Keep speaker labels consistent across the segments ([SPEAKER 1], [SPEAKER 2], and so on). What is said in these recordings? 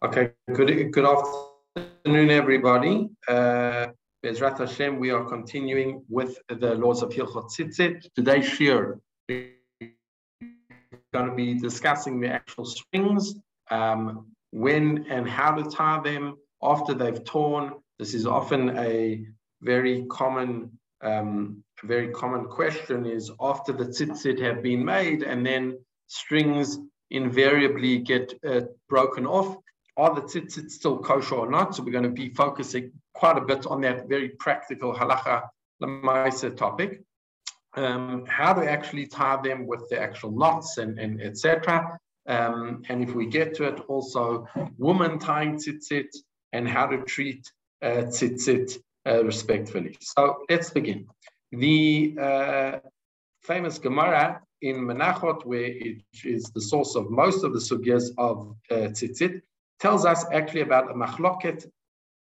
[SPEAKER 1] Okay, good, good afternoon, everybody. Uh, Bezrat Hashem, we are continuing with the laws of Hilchot Tzitzit. Today's shir is going to be discussing the actual strings, um, when and how to tie them after they've torn. This is often a very common, um, very common question is after the tzitzit have been made and then strings invariably get uh, broken off are the tzitzit still kosher or not? So we're going to be focusing quite a bit on that very practical halacha lemaisa topic. Um, how to actually tie them with the actual knots and, and etc. Um, and if we get to it, also woman tying tzitzit and how to treat uh, tzitzit uh, respectfully. So let's begin. The uh, famous Gemara in Menachot, where it is the source of most of the sugyas of uh, tzitzit, tells us actually about a machloket,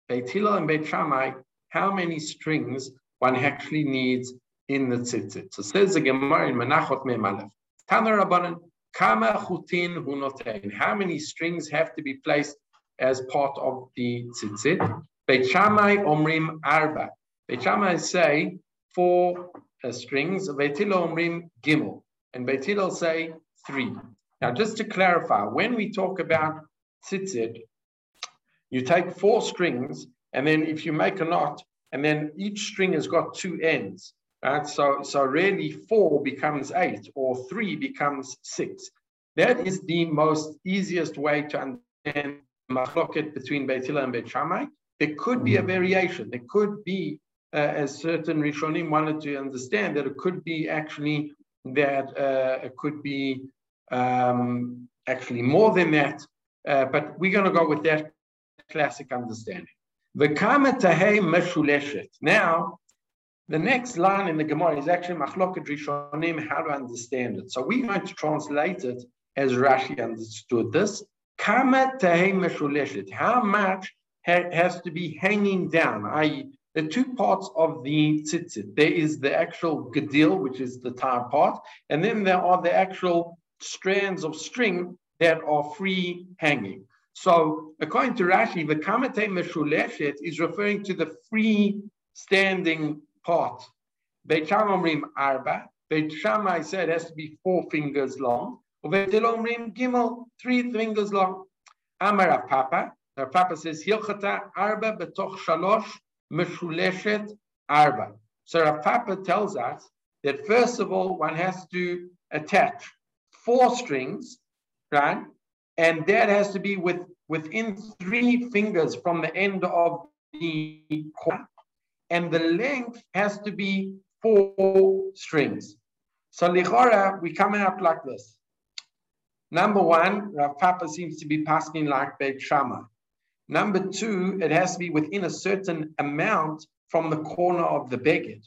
[SPEAKER 1] Beit Hillel and Beit Shammai, how many strings one actually needs in the tzitzit. So says the Gemara in Menachot Me'malef. Taner Rabbanan, Kama chutin hunotein. How many strings have to be placed as part of the tzitzit? Beit Shammai omrim arba. Beit Shammai say four uh, strings. Beit Hillel omrim gimel. And Beit Hillel say three. Now, just to clarify, when we talk about tzitzit, you take four strings, and then if you make a knot, and then each string has got two ends, right? So, so really four becomes eight, or three becomes six. That is the most easiest way to understand machloket between Beit Hillel and Beit Shammai. There could be a variation. There could be, uh, as certain Rishonim wanted to understand, that it could be actually that uh, it could be um, actually more than that. Uh, but we're going to go with that classic understanding. Now, the next line in the Gemara is actually machloket rishonim, how to understand it. So we're going to translate it as Rashi understood this. How much ha- has to be hanging down, i.e., the two parts of the tzitzit. There is the actual gadil, which is the tar part, and then there are the actual strands of string that are free hanging. So according to Rashi, the kamate meshuleshet is referring to the free standing part. Beit Shammai arba. Beit Shammai said has to be four fingers long. Beit Omrim gimel, three fingers long. Amar Papa. Papa says hilchata arba betoch shalosh meshuleshet arba. So Rav Papa tells us that first of all, one has to attach four strings right? And that has to be with within three fingers from the end of the cord, and the length has to be four strings. So lichora, we coming up like this. Number one, Rav Papa seems to be passing like Beit Shammai. Number two, it has to be within a certain amount from the corner of the beged,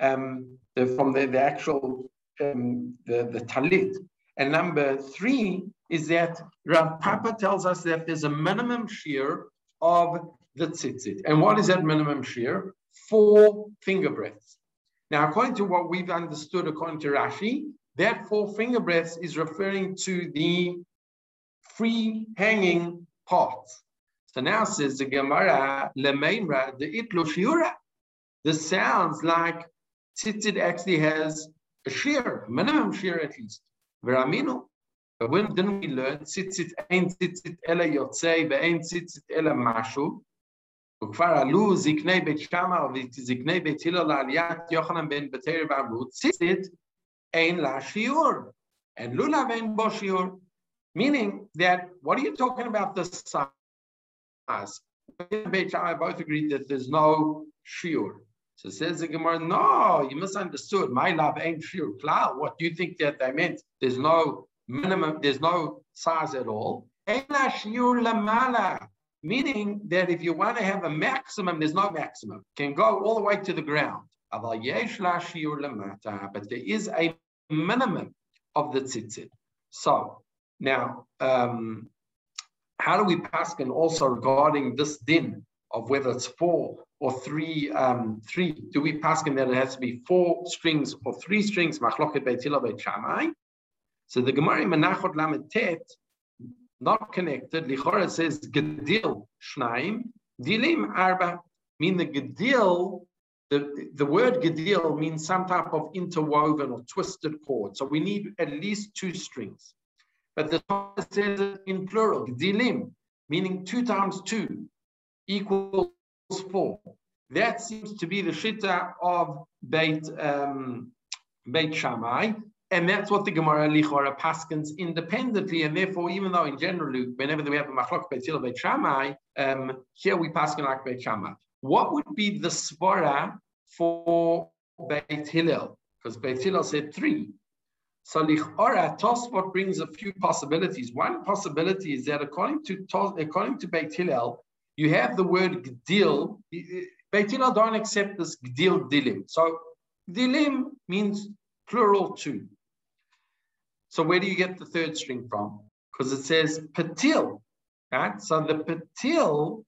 [SPEAKER 1] um, the, from the, the actual um, the, the talit. And number three is that Rav Papa tells us that there's a minimum shiur of the tzitzit. And what is that minimum shiur? Four finger breadths. Now, according to what we've understood, according to Rashi, that four finger breadths is referring to the free hanging parts. So now says the Gemara, Lemeinra, the itlo shiura. This sounds like tzitzit actually has a shiur, minimum shiur at least. Veramino But when didn't we learn tzitzit ein tzitzit ela yotzei ve'ein tzitzit ela mashu? וכבר עלו זקני בית שמע וזקני בית הלל לעליית יוחנן בן בתר ואמרו ציצית אין לה שיעור, and lulav אין בו שיעור. Meaning that, what are you talking about the size? Beit Shammai both agreed that there's no shiur. So says the Gemara, no, you misunderstood. My love ain't sure. Cloud. What do you think that they meant? There's no minimum, there's no size at all. Meaning that if you want to have a maximum, there's no maximum. Can go all the way to the ground. But there is a minimum of the tzitzit. So now, um, how do we pass and also regarding this din of whether it's four or three, um, three, do we pass him that it has to be four strings or three strings, machloket beit? So the Gemara in Menachot Lamed Tet not connected. Lichora says gedil shnaim, dilim arba. Mean the gedil, the, the word gedil means some type of interwoven or twisted cord. So we need at least two strings. But the Torah says in plural, gedilim, meaning two times two equals four. That seems to be the shita of Beit um, Beit Shammai, and that's what the Gemara Lichora paskins independently. And therefore, even though in general, whenever we have a machlok Beit Hillel Beit um, here we paskin like Beit. What would be the svara for Beit Hillel? Because Beit Hillel said three. So Lichora, Tosfot brings a few possibilities. One possibility is that according to according to Beit Hillel, you have the word gdil. Beit Hillel don't accept this gdil dilim. So dilim means plural two. So where do you get the third string from? Because it says patil, right? So the patil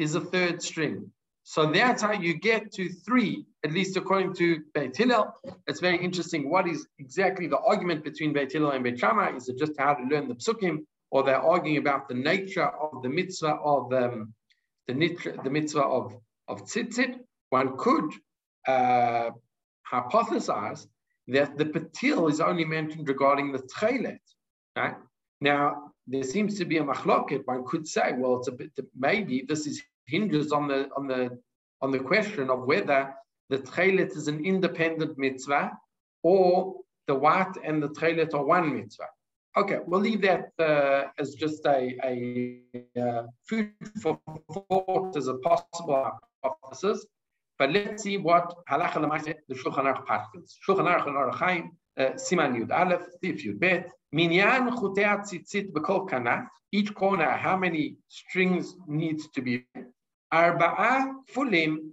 [SPEAKER 1] is a third string. So that's how you get to three, at least according to Beit Hillel. It's very interesting. What is exactly the argument between Beit Hillel and Beit Shammai? Is it just how to learn the psukim, or they're arguing about the nature of the mitzvah of um, the, the mitzvah of of tzitzit? One could uh, hypothesize that the patil is only mentioned regarding the tchelet. Right now, there seems to be a machloket. One could say, well, it's a bit maybe this is hinges on the on the on the question of whether the tchelet is an independent mitzvah or the white and the tchelet are one mitzvah. Okay, we'll leave that uh, as just a, a uh, food for thought as a possible hypothesis. But let's see what halacha l'maaseh the Shulchan Aruch paskins. Shulchan Aruch and Orach Chaim, uh, Siman Yud Aleph, Sif Yud Bet, Minyan chutei tzitzit b'kol kanat. Each corner, how many strings needs to be Arba'a fulim,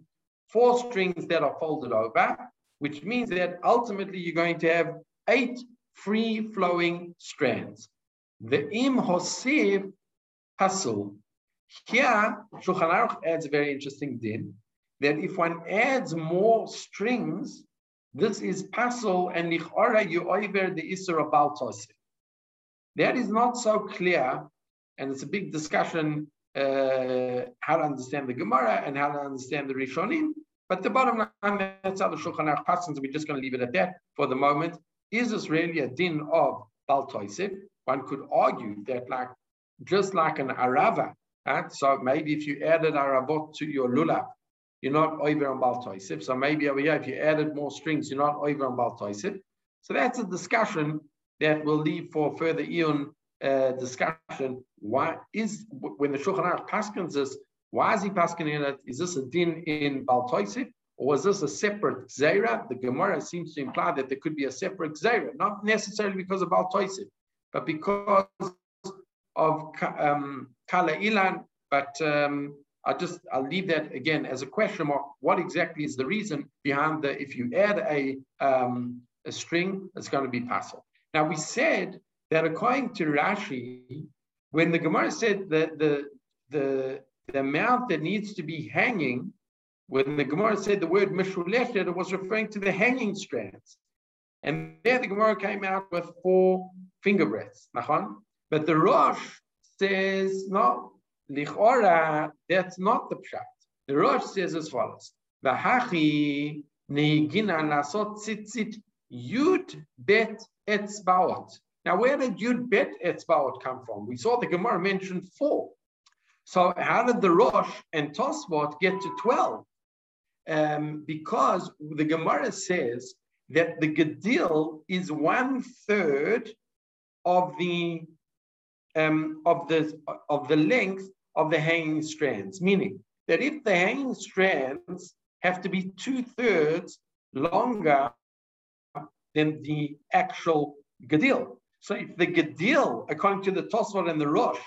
[SPEAKER 1] four strings that are folded over, which means that ultimately you're going to have eight free flowing strands. The im hosiv pasul. Here, Shulchan Aruch adds a very interesting din that if one adds more strings, this is pasul and lichora you over the isra baltosif. That is not so clear, and it's a big discussion uh, how to understand the Gemara and how to understand the Rishonim. But the bottom line, that's how the Shulchan Aruch passes. We're just going to leave it at that for the moment. Is this really a din of Bal One could argue that, like, just like an arava, right? so maybe if you added aravot to your lulav, you're not over on Bal So maybe over here, if you added more strings, you're not over on Bal So that's a discussion that we'll leave for further eon uh, discussion. Why is when the Shulchan Aruch paskins this? Why is he pasking it? Is this a din in Baltoisif? Or is this a separate Zera? The Gemara seems to imply that there could be a separate Zera, not necessarily because of Baltoisif, but because of um, Kala Ilan. But um, i just I'll leave that again as a question mark. What exactly is the reason behind the if you add a um, a string, it's going to be pasul. Now we said that according to Rashi, when the Gemara said that the, the, the amount that needs to be hanging, when the Gemara said the word mishuleshet, it was referring to the hanging strands. And there the Gemara came out with four finger breadths, but the Rosh says, no, lichora, that's not the pshat. The Rosh says as follows, V'hachi neigina lasot tzitzit yud bet etzbaot. Now, where did Yud Bet Etzbaot come from? We saw the Gemara mentioned four. So how did the Rosh and Tosfot get to 12? Um, because the Gemara says that the Gedil is one third of the um, of the of the length of the hanging strands, meaning that if the hanging strands have to be two thirds longer than the actual gadil. so if the gadil, according to the Tosfot and the Rosh,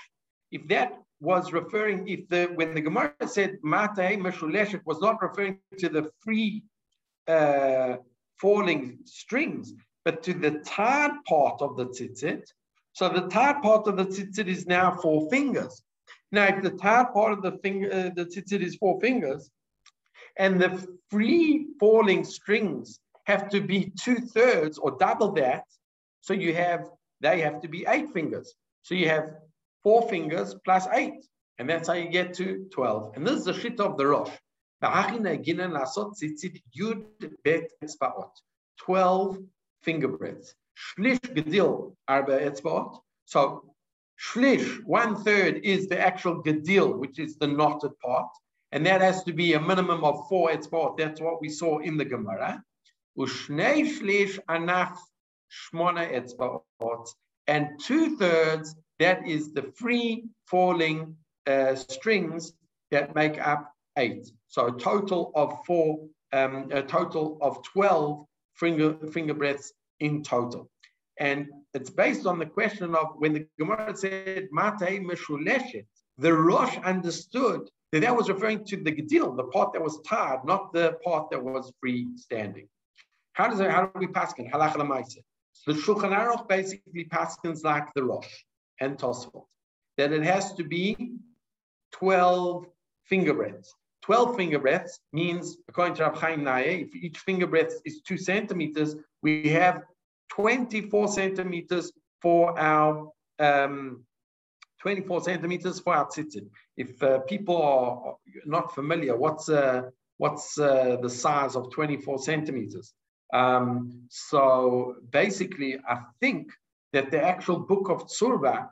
[SPEAKER 1] if that was referring, if the when the Gemara said Matei Meshuleshet was not referring to the free uh, falling strings, but to the tied part of the tzitzit. So the tied part of the tzitzit is now four fingers. Now, if the tied part of the finger, uh, the tzitzit is four fingers, and the free falling strings have to be two thirds or double that, so you have they have to be eight fingers. So you have four fingers plus eight. And that's how you get to 12. And this is the shit of the Rosh. 12 finger breadths. Shlish gedil arba etzbaot. So shlish, one third is the actual gedil, which is the knotted part. And that has to be a minimum of four etzbaot. That's what we saw in the Gemara. Ushnei shlish anaf shmona etzbaot. And two thirds, that is the free falling uh, strings that make up eight. So a total of four, um, a total of 12 finger, finger breaths in total. And it's based on the question of when the Gemara said, Mate Meshuleshet, the Rosh understood that that was referring to the Gedil, the part that was tied, not the part that was freestanding. How does it, how do we pass it? Halach The Shulchan Aruch basically paskins like the Rosh and Tosfot, that it has to be 12 finger breaths. 12 finger breaths means, according to Rav Chaim Na'eh, if each finger breath is two centimeters, we have 24 centimeters for our um, 24 centimeters for our tzitzit. If uh, people are not familiar, what's uh, what's uh, the size of 24 centimeters? Um, so basically, I think that the actual book of Tzurba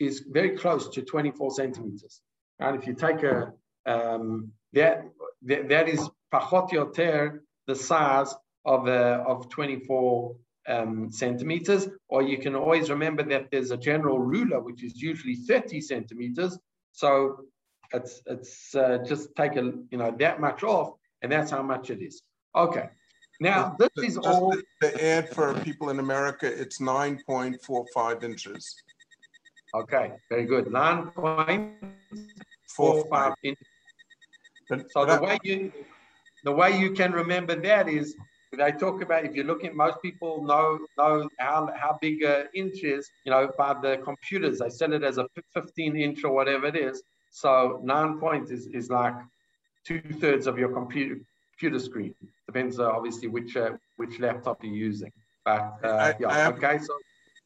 [SPEAKER 1] is very close to 24 centimeters. And if you take a um, that, that that is pachot yoter the size of a, of 24 um, centimeters, or you can always remember that there's a general ruler which is usually 30 centimeters. So it's it's uh, just take a you know that much off, and that's how much it is. Okay. Now this is just all.
[SPEAKER 2] The ad for people in America, it's 9.45 inches.
[SPEAKER 1] Okay, very good. 9.45 inches. So the way you the way you can remember that is they talk about if you're looking most people know know how, how big an inch is you know by the computers. They sell it as a 15 inch or whatever it is. So nine points is, is like two-thirds of your computer computer screen. Depends uh, obviously which uh, which laptop you're using. But uh, I, yeah I have, okay so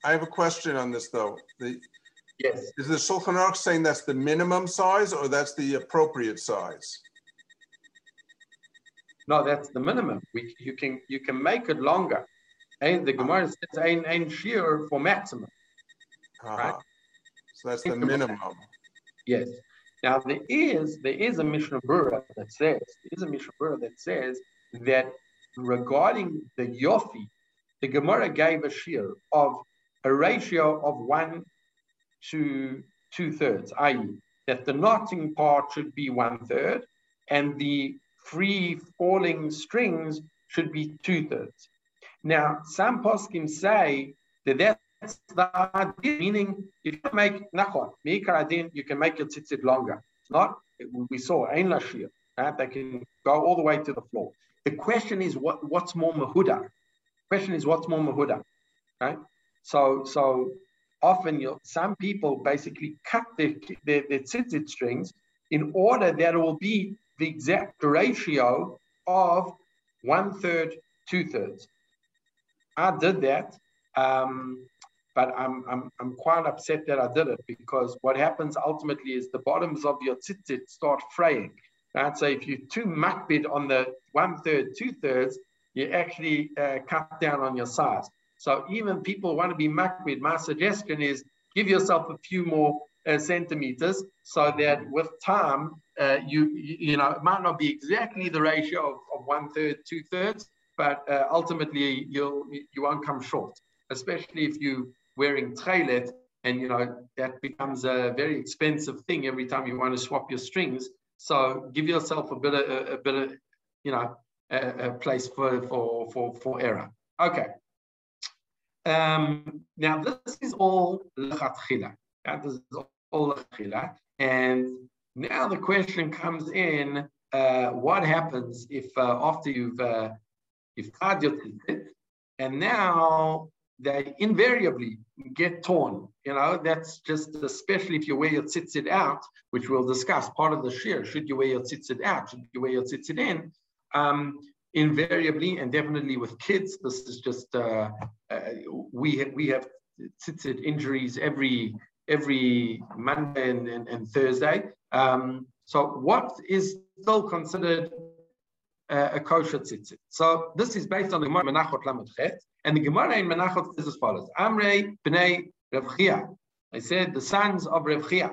[SPEAKER 2] i have a question on this though. The
[SPEAKER 1] Yes.
[SPEAKER 2] Is the Shulchan Aruch saying that's the minimum size or that's the appropriate size?
[SPEAKER 1] No, that's the minimum. We, you can you can make it longer. And the Gemara says ein ein shiur for maximum.
[SPEAKER 2] Uh-huh. Right? So that's the minimum.
[SPEAKER 1] Yes. Now there is there is a Mishnah Berurah that says there is a Mishnah Berurah that says that regarding the Yofi, the Gemara gave a shiur of a ratio of one to two thirds, i.e., that the knotting part should be one third and the free falling strings should be two thirds. Now, some poskim say that that's the idea, meaning if you make nachon, you can make your tzitzit longer. It's not, we saw, ein lashir, right? They can go all the way to the floor. The question is what, what's more mahuda? The question is what's more mahuda, right? So, so often you'll, some people basically cut their, their, their tzitzit strings in order that it will be the exact ratio of one third, two thirds. I did that, um, but I'm, I'm, I'm quite upset that I did it because what happens ultimately is the bottoms of your tzitzit start fraying. Right? So if you're too makbid on the one third, two thirds, you actually uh, cut down on your size. So even people want to be makbid, my suggestion is give yourself a few more uh, centimeters so that with time, uh, you, you know, it might not be exactly the ratio of, of one third, two thirds, but uh, ultimately you'll, you won't come short, especially if you're wearing tchelet and, you know, that becomes a very expensive thing every time you want to swap your strings. So give yourself a bit of, a, a bit of, you know, a, a place for, for, for, for error. Okay. Um, now, this is all lechatchila. This is all lechatchila. And now the question comes in, uh, what happens if uh, after you've, uh, you've your tzitzit, and now they invariably get torn. You know, that's just especially if you wear your tzitzit out, which we'll discuss part of the shiur. Should you wear your tzitzit out? Should you wear your tzitzit in? Um, invariably and definitely with kids, this is just uh, uh, we have, we have tzitzit injuries every every Monday and, and, and Thursday. Um, so what is still considered uh, a kosher tzitzit? So this is based on the Gemara Menachot Lamed Chet, and the Gemara in Menachot is as follows: Amrei bnei Rav Chia. I said the sons of Rav Chia.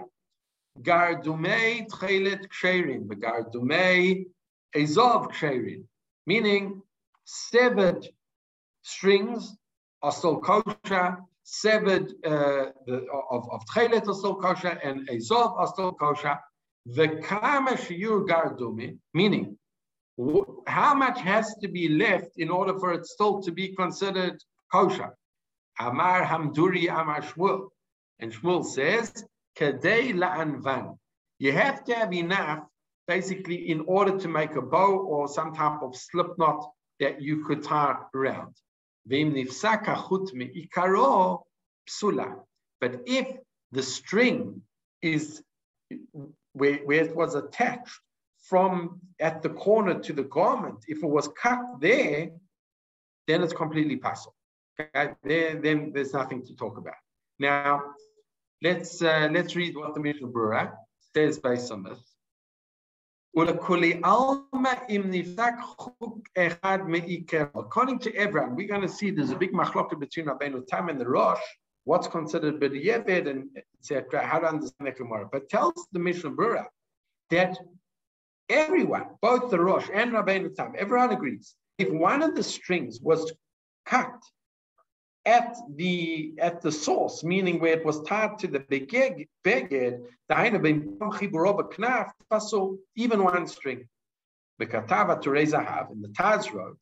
[SPEAKER 1] Gardumei tchelet ksherin, Gardumei ezov ksherin, meaning severed strings are still kosher, severed uh, the, of, of tchelet are still kosher, and ezov are still kosher. The kama shiur gardumi, meaning how much has to be left in order for it still to be considered kosher? Amar Hamduri Amar Shmuel. And Shmuel says, Kadei la'anvan. You have to have enough, basically, in order to make a bow or some type of slip knot that you could tie around. Vim nifsaka chut ikaro psula. But if the string is where, where it was attached from at the corner to the garment, if it was cut there, then it's completely possible. Okay, there, then there's nothing to talk about. Now, let's uh, let's read what the Mishnah Berurah says based on this. According to everyone, we're going to see there's a big machloket between Rabbeinu Tam and the Rosh. What's considered b'di'evid and etc. How to understand the Gemara, but tells the Mishnah Berurah that everyone, both the Rosh and Rabbeinu Tam, everyone agrees. If one of the strings was cut at the at the source, meaning where it was tied to the beged, beged, the even one string. Bekatava Teresa have in the Taz wrote,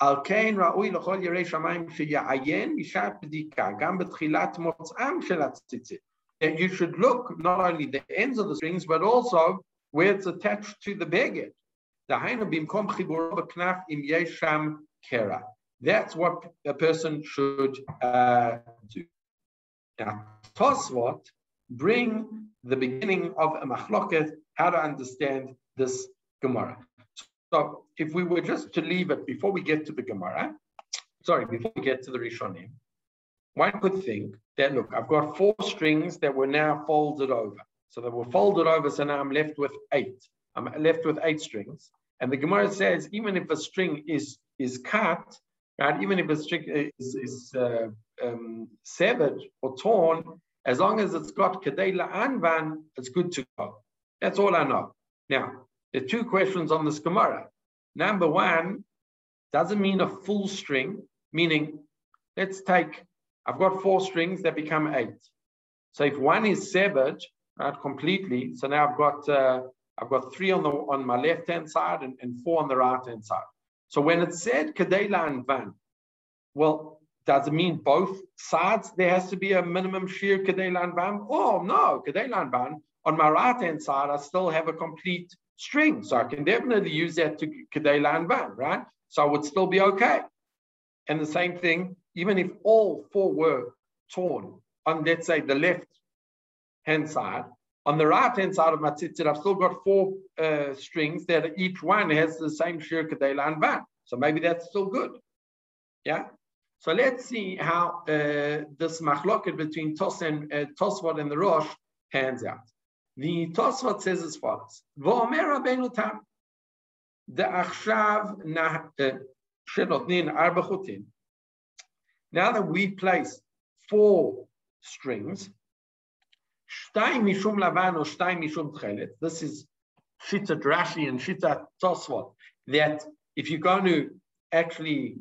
[SPEAKER 1] על כן ראוי לכל ירא שמיים שיעיין משעת בדיקה, גם בתחילת מוצאם של הציצית. That you should look not only the ends of the strings, but also where it's attached to the beged. דהיינו, במקום חיבורו בכנף אם יש שם קרע. That's what a person should uh, do. Now, Tosfot bring the beginning of a machloket, how to understand this Gemara. So if we were just to leave it before we get to the Gemara, sorry, before we get to the Rishonim, one could think that, look, I've got four strings that were now folded over. So they were folded over, so now I'm left with eight. I'm left with eight strings. And the Gemara says, even if a string is, is cut, right? Even if a string is, is uh, um, severed or torn, as long as it's got kadela anvan, it's good to go. That's all I know. Now, there are two questions on this Gemara. Number one, doesn't mean a full string, meaning let's take, I've got four strings that become eight. So if one is severed, right, completely, so now I've got uh, I've got three on the on my left hand side and, and four on the right hand side. So when it said Kadela anvan, well, does it mean both sides there has to be a minimum shiur Kadela anvan? Oh, no, Kadela anvan. On my right hand side, I still have a complete string. So I can definitely use that to Kadela anvan, right? So I would still be okay. And the same thing, even if all four were torn on, let's say, the left hand side, on the right hand side of my tzitzit, I've still got four uh, strings that each one has the same shir and van. So maybe that's still good. Yeah. So let's see how uh, this machloket between Tos and uh, Tosfot and the Rosh hands out. The Tosfot says as follows: V'omer Rabbeinu Tam, de'achshav uh, shenotnin arba chutin. Now that we place four strings, Shtai mishum lavan or shtai mishum tchelet. This is Shita Rashi and Shita Tosfot. That if you're going to actually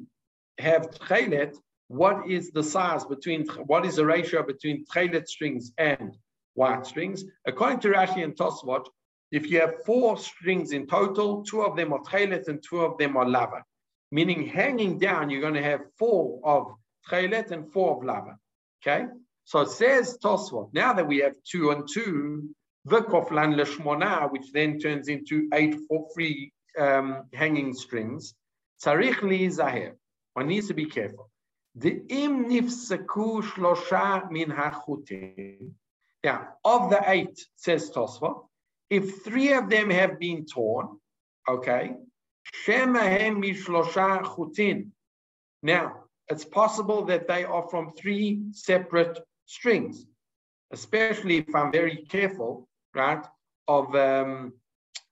[SPEAKER 1] have tchelet, what is the size between, what is the ratio between tchelet strings and white strings? According to Rashi and Tosfot, if you have four strings in total, two of them are tchelet and two of them are lava. Meaning hanging down, you're going to have four of tchelet and four of lava. Okay? So it says Tosfot, now that we have two and two, V'koflan leshmona, which then turns into eight for free um, hanging strings, tzarich li zahir. One needs to be careful. The im nifsaku shlosha min hachutim. Now, of the eight, says Tosva, if three of them have been torn, okay. Now, it's possible that they are from three separate strings. especially if I'm very careful, right, of, um,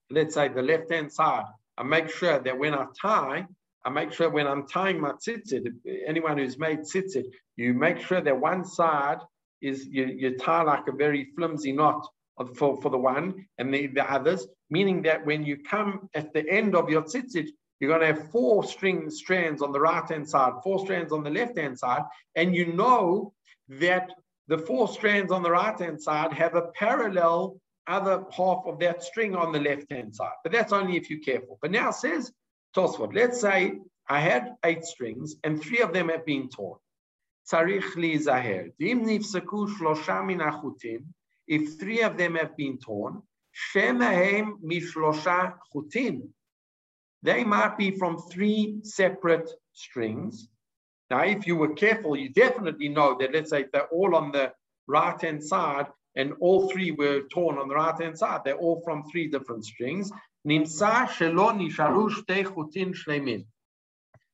[SPEAKER 1] let's say, the left-hand side. I make sure that when I tie, I make sure when I'm tying my tzitzit, anyone who's made tzitzit, you make sure that one side is, you, you tie like a very flimsy knot for, for the one and the, the others, meaning that when you come at the end of your tzitzit, you're going to have four string strands on the right hand side, four strands on the left hand side, and you know that the four strands on the right hand side have a parallel other half of that string on the left hand side. But that's only if you're careful. But now says Tosfot, let's say I had eight strings and three of them have been torn. If three of them have been torn, they might be from three separate strings. Now, if you were careful, you definitely know that, let's say, they're all on the right hand side and all three were torn on the right hand side. They're all from three different strings.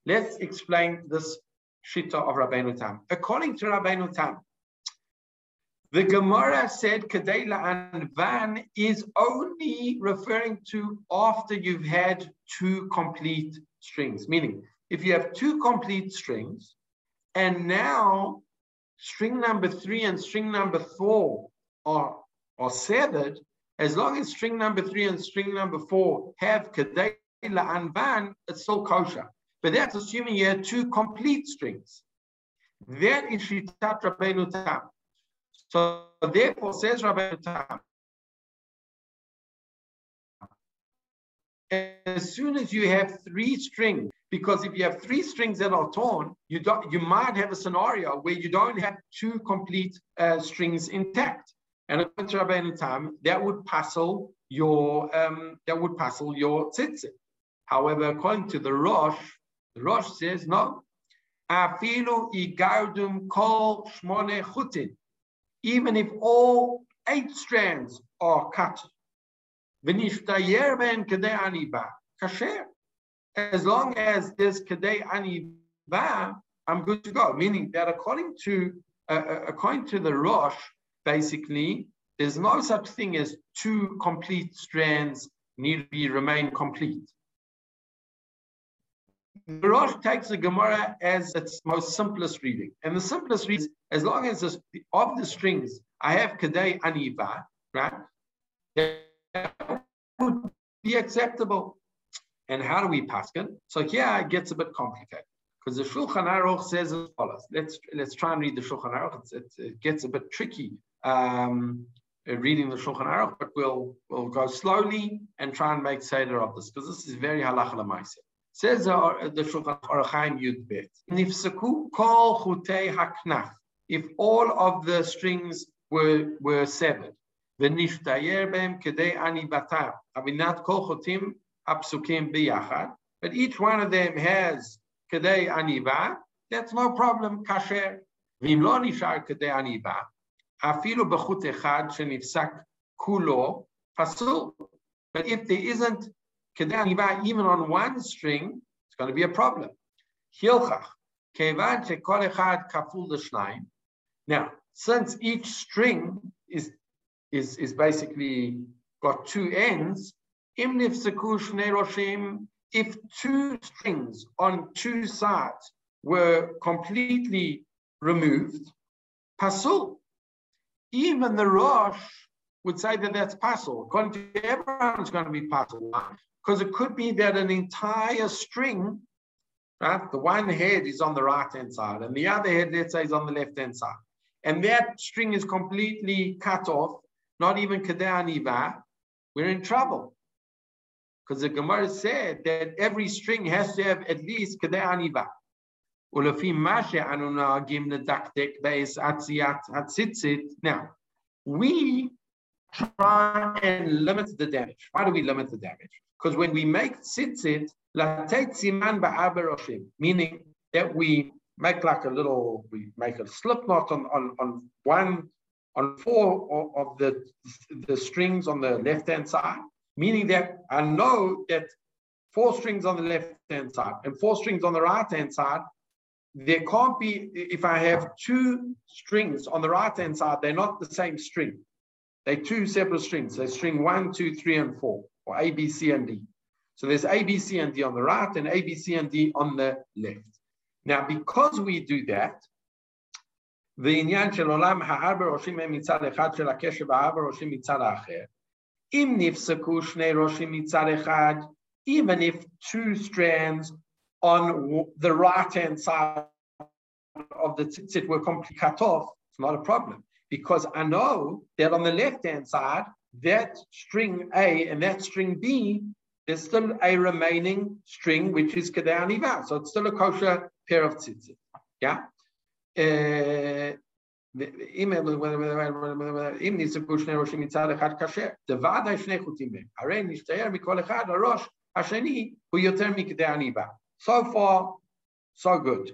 [SPEAKER 1] Let's explain this shita of Rabbeinu Tam. According to Rabbeinu Tam, the Gemara said Kadela anvan is only referring to after you've had two complete strings. Meaning, if you have two complete strings, and now string number three and string number four are, are severed, as long as string number three and string number four have Kadela anvan, it's still kosher. But that's assuming you had two complete strings. That is Shitat Rabbeinu Tam. So therefore, says Rabbi Tam, as soon as you have three strings, because if you have three strings that are torn, you don't, you might have a scenario where you don't have two complete uh, strings intact. And according to Rabbi Tam, that would pasul your um, that would pasul your tzitzit. However, according to the Rosh, Rosh says no. Afilu igardum kol shmone chutin even if all eight strands are cut. v'nishtayer ben kedei aniba, kasher. As long as there's kadei aniba, I'm good to go. Meaning that according to uh, uh, according to the Rosh, basically, there's no such thing as two complete strands need to be remain complete. The Rosh takes the Gemara as its most simplest reading. And the simplest reading is as long as this, of the strings I have Kadei Aniva, right? That would be acceptable. And how do we pass it? So here it gets a bit complicated because the Shulchan Aruch says as follows. Let's let's try and read the Shulchan Aruch. It, it, gets a bit tricky um, reading the Shulchan Aruch, but we'll we'll go slowly and try and make seder of this because this is very halacha. Says the Shulchan Aruch Yud Bet. Nifsaku kol chutei haknach. If all of the strings were were severed, ונשתייר בהם כדי עניבתם. אבינת כל חוטים הפסוקים ביחד, but each one of them has כדי עניבה, that's no problem, כאשר. ואם לא נשאר כדי עניבה, אפילו בחוט אחד שנפסק כולו, פסול. But if there isn't even on one string, it's going to be a problem. Now, since each string is is is basically got two ends, if two strings on two sides were completely removed, pasul. Even the Rosh would say that that's pasul. According to everyone, it's going to be pasul. Because it could be that an entire string, right? The one head is on the right hand side, and the other head, let's say, is on the left hand side. And that string is completely cut off, not even Kedaniva, we're in trouble. Because the Gemara said that every string has to have at least Kedaniva. Now, we try and limit the damage. Why do we limit the damage? Because when we make tzitzit, siman meaning that we make like a little, we make a slip knot on, on, on one, on four of the, the strings on the left-hand side, meaning that I know that four strings on the left-hand side and four strings on the right-hand side, there can't be, if I have two strings on the right hand side, they're not the same string. They're two separate strings. They're string one, two, three, and four, or A, B, C, and D. So there's A, B, C, and D on the right, and A, B, C, and D on the left. Now, because we do that, ועניין של עולם הארבע ראשים הם מצד אחד של הקשר בארבע ראשים מצד האחר. אם נפסקו שני ראשים מצד אחד, even if two strands on the right-hand side of the tzitzit were completely cut off, it's not a problem. Because I know that on the left-hand side, that string A and that string B, there's still a remaining string, which is Kedei Aniva. So it's still a kosher pair of tzitzit. Yeah? אם נצטרכו שני ראשים מצד אחד קשה, דוודאי שני חוטים בהם. הרי נשתער מכל אחד הראש השני הוא יותר מכדי הניבה. So far, so good.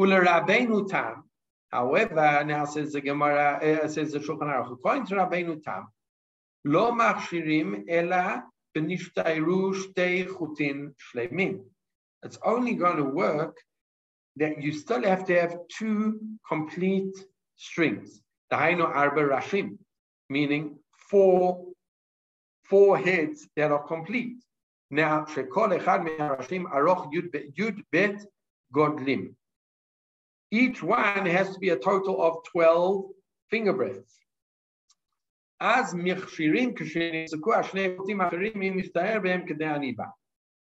[SPEAKER 1] ולרבנו תם, However, now says the Gemara, uh, says the Shulchan Aruch, according to Rabbeinu Tam, lo machshirim ela b'nishtayru shtei chutin shlemim. It's only going to work that you still have to have two complete strings. Dahainu arba rashim, meaning four, four heads that are complete. Now, shekol echad me'arashim aroch yud bet godlim. Each one has to be a total of 12 finger breaths.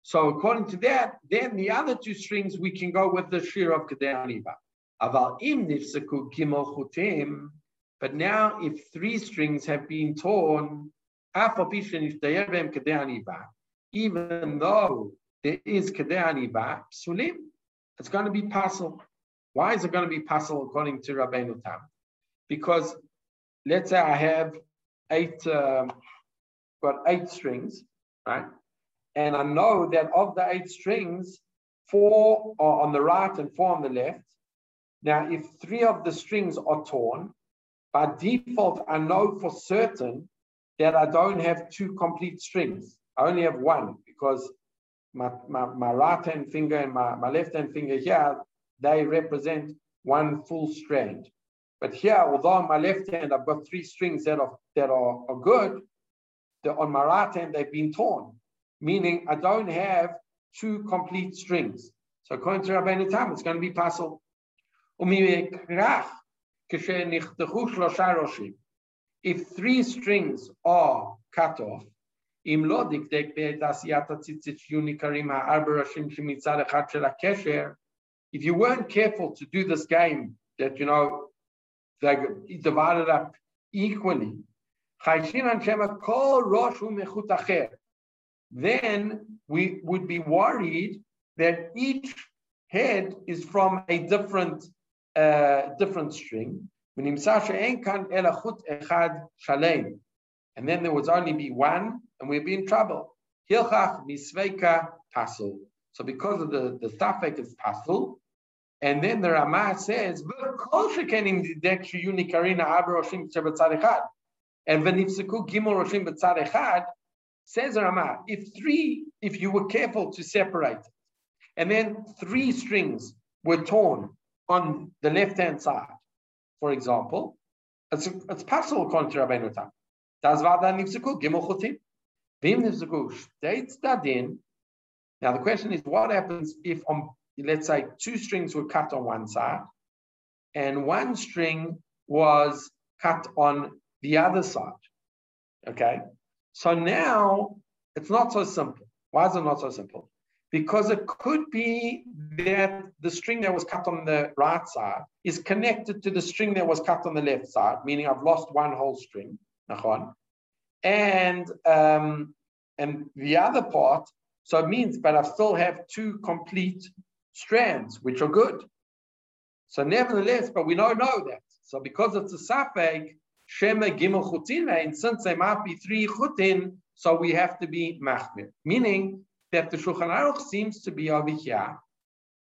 [SPEAKER 1] So according to that, then the other two strings we can go with the shiur of כדי but now if three strings have been torn, even though there is כדי sulim, it's going to be possible. Why is it going to be pasul according to Rabbeinu Tam? Because let's say I have eight, uh, got eight strings, right? And I know that of the eight strings, four are on the right and four on the left. Now, if three of the strings are torn, by default, I know for certain that I don't have two complete strings. I only have one because my, my, my right hand finger and my, my left hand finger here, they represent one full strand. But here, although on my left hand I've got three strings that are that are, are good, the, on my right hand they've been torn meaning I don't have two complete strings. So according to Rabbeinu Tam, it's going to be pasul. If three strings are cut off, if you weren't careful to do this game that you know they divided up equally, then we would be worried that each head is from a different uh, different string. And then there would only be one, and we'd be in trouble. So because of the, the suffix is pasul, and then the Ramah says, and v'nifseku gimel roshim b'tzad echad, Says Rama, if three, if you were careful to separate and then three strings were torn on the left-hand side, for example, it's, it's possible according to Rabbeinu Tam. Das war dann nifzuku, gimel chutim. Vim nifzuku, states in. Now the question is, what happens if on, let's say, two strings were cut on one side, and one string was cut on the other side? Okay, so now it's not so simple. Why is it not so simple? Because it could be that the string that was cut on the right side is connected to the string that was cut on the left side, meaning I've lost one whole string. And um, and the other part, so it means, but I still have two complete strands, which are good. So nevertheless, but we don't know that. So because it's a safek, Shema Gimel Chutin, and since there might be three Chutin, so we have to be Machmir. Meaning that the Shulchan Aruch seems to be over here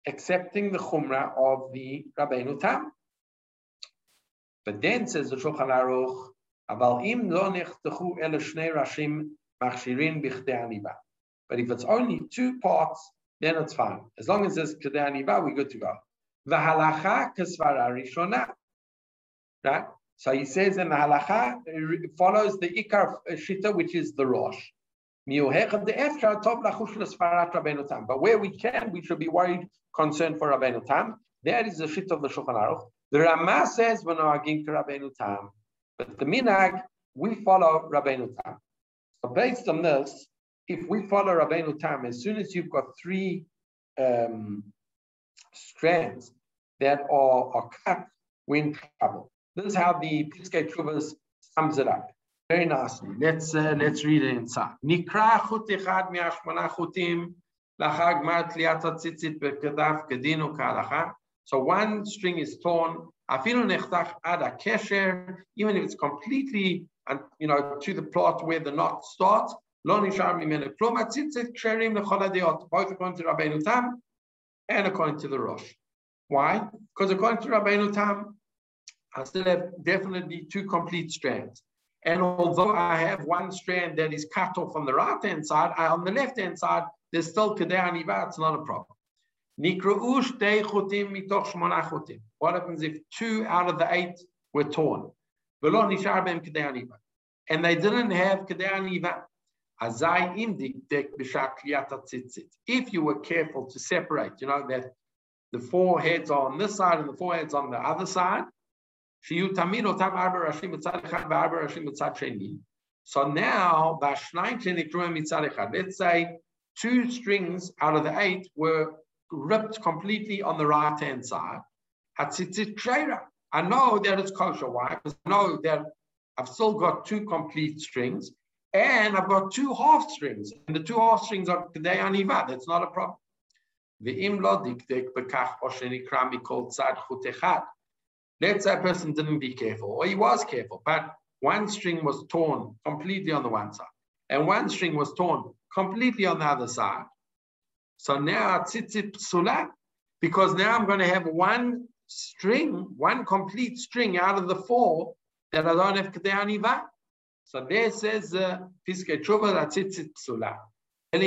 [SPEAKER 1] accepting the Chumrah of the Rabbeinu Tam. But then says the Shulchan Aruch, אבל אם לא נחתכו אלה שני ראשים מכשירים בכדי הניבה. but if it's only two parts then it's fine. As long as there's kedei aniva, we're good to go. The halacha rishona. Right? So he says in the halacha, follows the ikar uh, shita, which is the rosh. But where we can, we should be worried, concerned for Rabbeinu Tam. That is the shit of the Shulchan Aruch. The Rama says but the minag we follow Rabbeinu Tam. So based on this, if we follow Rabbeinu Tam, as soon as you've got three um, strands that are, are cut, we're in trouble. This is how the Piskei Teshuvos sums it up. Very nicely. Let's uh, let's read it inside. So one string is torn. Afilu nechtach ad kesher, even if it's completely, you know, to the plot where the knot starts. Lo nishar mimenu klum tzitzit ksherim lechol both according to Rabbeinu Tam and according to the Rosh. Why? Because according to Rabbeinu Tam, I still have definitely two complete strands. And although I have one strand that is cut off on the right hand side, I, on the left hand side, there's still Kedei Aniva, it's not a problem. What happens if two out of the eight were torn? And they didn't have Kedei Aniva. Hazai indik dek b'shakliyatatzitzit. If you were careful to separate, you know that the four heads are on this side and the four heads on the other side. Shiyu tamid otam arba rashim mitzad echad v'arba rashim mitzad sheni. So now, b'ashnayim shenikruim mitzad echad. Let's say two strings out of the eight were ripped completely on the right-hand side. Hatzitzit treira. I know that it's kosher. Why? Because I know that I've still got two complete strings. And I've got two half strings, and the two half strings are kedei anivad. That's not a problem. The lo dikdek bekach osheni krami kol tzad chutechad. Let's say a person didn't be careful, or he was careful, but one string was torn completely on the one side, and one string was torn completely on the other side. So now tzitzit psula, because now I'm going to have one string, one complete string out of the four that I don't have kedei anivad. So there says uh, Piskei Tshuva tzitzit psula. If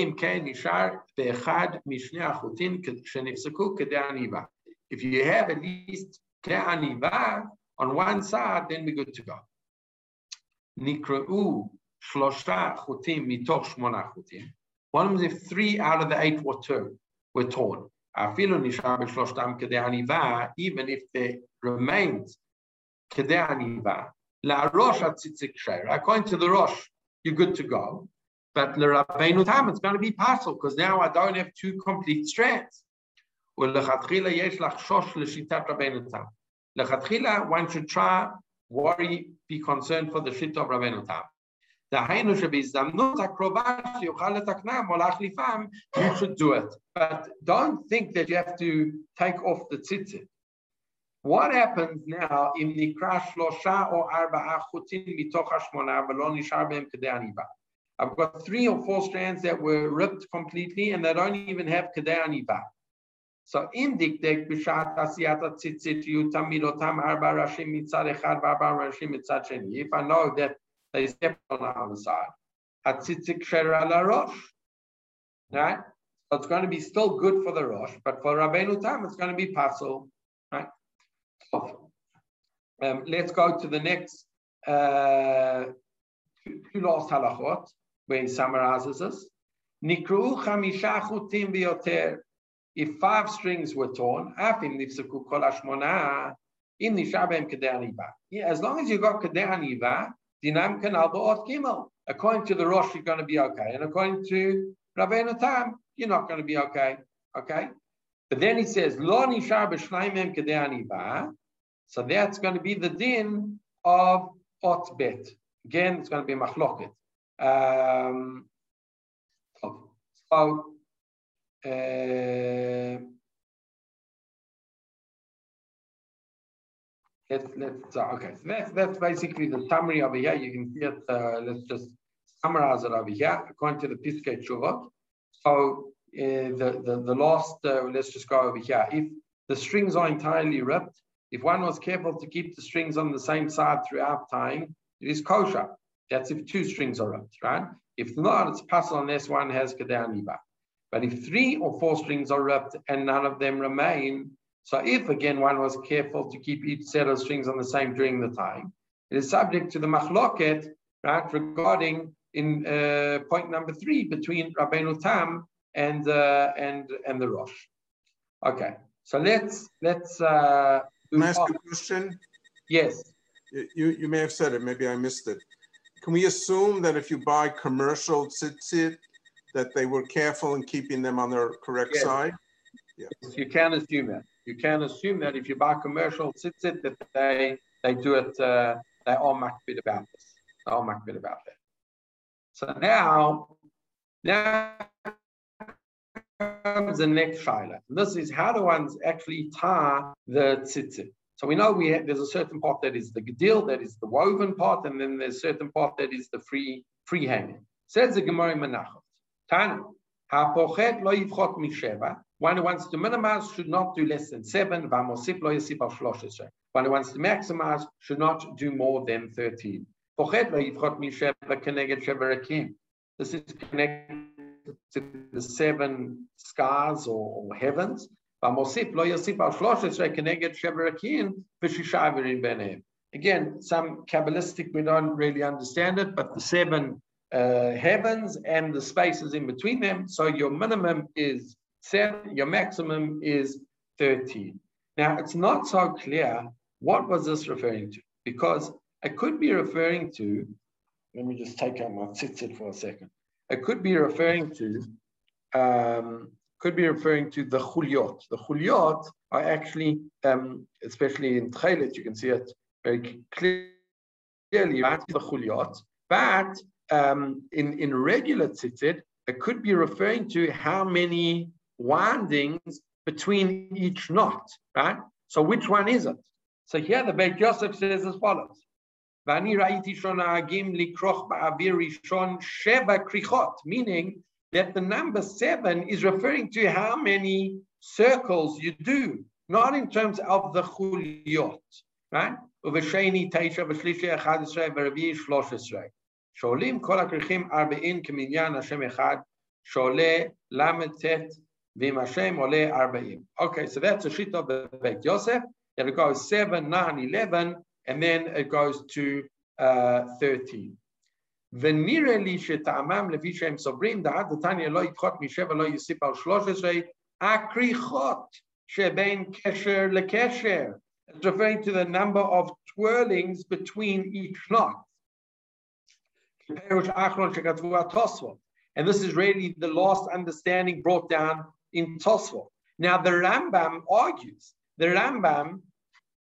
[SPEAKER 1] you have at least Ke'aniva on one side, then we're good to go. Nikra'u shlosha chutim mitoch shmona chutim. One of the three out of the eight were torn. Were torn. Afilu nishar b'shloshtam kede'aniva, even if they remained kede'aniva. La rosh atzitzik sheir. According to the rosh, you're good to go. But the Rabbeinu Tam, it's going to be partial because now I don't have two complete strands. ולכתחילה יש לחשוש לשיטת רבנו תם. לכתחילה, one should try, worry, be concerned for the shit of רבנו תם. דהיינו שבהזדמנות הקרובה שיוכל לתקנם או להחליפם, you should do it. But don't think that you have to take off the tzitzit. What happens now אם נקרא שלושה או ארבעה חוטים מתוך השמונה ולא נשאר בהם כדי עניבה? I've got three or four strands that were ripped completely and they don't even have כדי עניבה. So אם דקדק בשעת עשיית הציצית יהיו תמיד אותם ארבע ראשים מצד אחד וארבע ראשים מצד שני. If I know that they step on the other side, הציצית כשר על הראש. Right? So it's going to be still good for the Rosh, but for Rabbeinu Tam, it's going to be pasul. Right? Um, let's go to the next uh, two last halachot, where he summarizes this. Nikru chamisha chutim biyoter if five strings were torn, as long as you got kedei aniva, dinam kanal ba'ot gimel. According to the Rosh, you're going to be okay, and according to Rabbeinu Tam, you're not going to be okay. Okay, but then he says lo nishar b'shnaimem kedei aniva. So that's going to be the din of ot bet. Again, it's going to be machloket. Um, so uh, let's let's uh, okay. So that's that's basically the summary over here. You can see it. Uh, let's just summarize it over here according to the Piskei Teshuvot. So uh, the, the the last. Uh, let's just go over here. If the strings are entirely ripped, if one was careful to keep the strings on the same side throughout time, it is kosher. That's if two strings are ripped, right? If not, it's pasul unless one has kedei But if three or four strings are ripped and none of them remain, so if again one was careful to keep each set of strings on the same during the time, it is subject to the machloket, right, regarding in uh, point number three between Rabbeinu Tam and uh, and and the Rosh. Okay, so let's let's. Uh,
[SPEAKER 2] Can I ask a question?
[SPEAKER 1] Yes.
[SPEAKER 2] You you may have said it. Maybe I missed it. Can we assume that if you buy commercial tzitzit, that they were careful in keeping them on their correct yes. side?
[SPEAKER 1] Yeah. You can assume that. You can assume that if you buy commercial tzitzit, that they they do it. Uh, they are makbid about this. They are makbid about that. So now, now comes the next shaila. This is how do ones actually tie the tzitzit? So we know we have, there's a certain part that is the gedil, that is the woven part, and then there's a certain part that is the free free hanging. Says the Gemara Menachot. Tanu, ha'pochet lo yivchot misheva. One who wants to minimize should not do less than seven. V'amosip lo yisip al shloshes. One who wants to maximize should not do more than thirteen. Pochet lo yivchot misheva keneged sheva This is connected to the seven skies or, or heavens. Again, some Kabbalistic, we don't really understand it, but the seven uh, heavens and the spaces in between them. So your minimum is seven, your maximum is 13. Now, it's not so clear what was this referring to, because it could be referring to, let me just take out my tzitzit for a second. It could be referring to um, could be referring to the chuliot. The chuliot are actually, um, especially in Tchelet, you can see it very clearly, right? The chuliot. But um, in, in regular tzitzit, it could be referring to how many windings between each knot, right? So which one is it? So here the Beit Yosef says as follows. Meaning that the number seven is referring to how many circles you do, not in terms of the chuliot, right? ובשני תשע, בשלישי אחד עשרה, ברביעי שלוש עשרה. שעולים כל הכריכים ארבעים כמניין השם אחד, שעולה ל"ט ועם השם עולה ארבעים. Okay, so that's a sheet of the Beit Yosef, that it goes 7, 9, 11, and then it goes to uh, 13. ונראה לי שטעמם לפי שהם סוברים, דעת דתניא לא יפחות משבע לא יוסיף על שלוש עשרה, הכריכות שבין קשר לקשר. It's referring to the number of twirlings between each knot. And this is really the last understanding brought down in Tosfot. Now the Rambam argues, the Rambam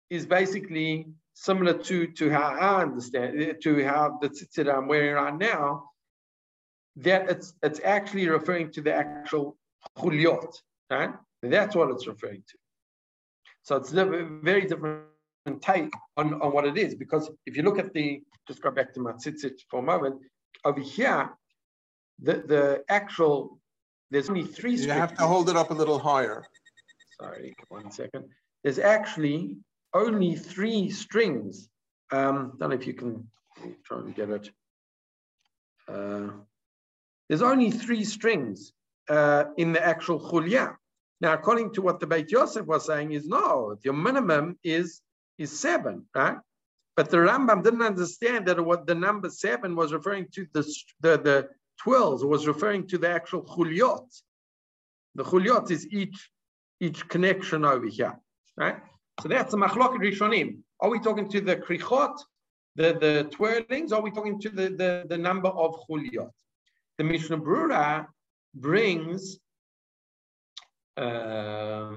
[SPEAKER 1] is basically similar to, to how I understand eh, to how the tzitzit I'm wearing right now, that it's it's actually referring to the actual chuliot, right? That's what it's referring to. So it's a very different take on, on what it is, because if you look at the, just go back to my tzitzit for a moment, over here, the, the actual, there's only three
[SPEAKER 2] You have to hold it up a little higher.
[SPEAKER 1] Sorry, one second. There's actually only three strings. Um, don't know if you can try and get it. Uh, there's only three strings uh, in the actual chulya. Now, according to what the Beit Yosef was saying, is no, your minimum is is seven, right? But the Rambam didn't understand that what the number seven was referring to the the, the twirls, was referring to the actual chuliot. The chuliot is each each connection over here, right? So that's a machlok rishonim. Are we talking to the krichot, the, the twirlings, are we talking to the, the, the number of chuliot? The Mishnah Brura brings, uh,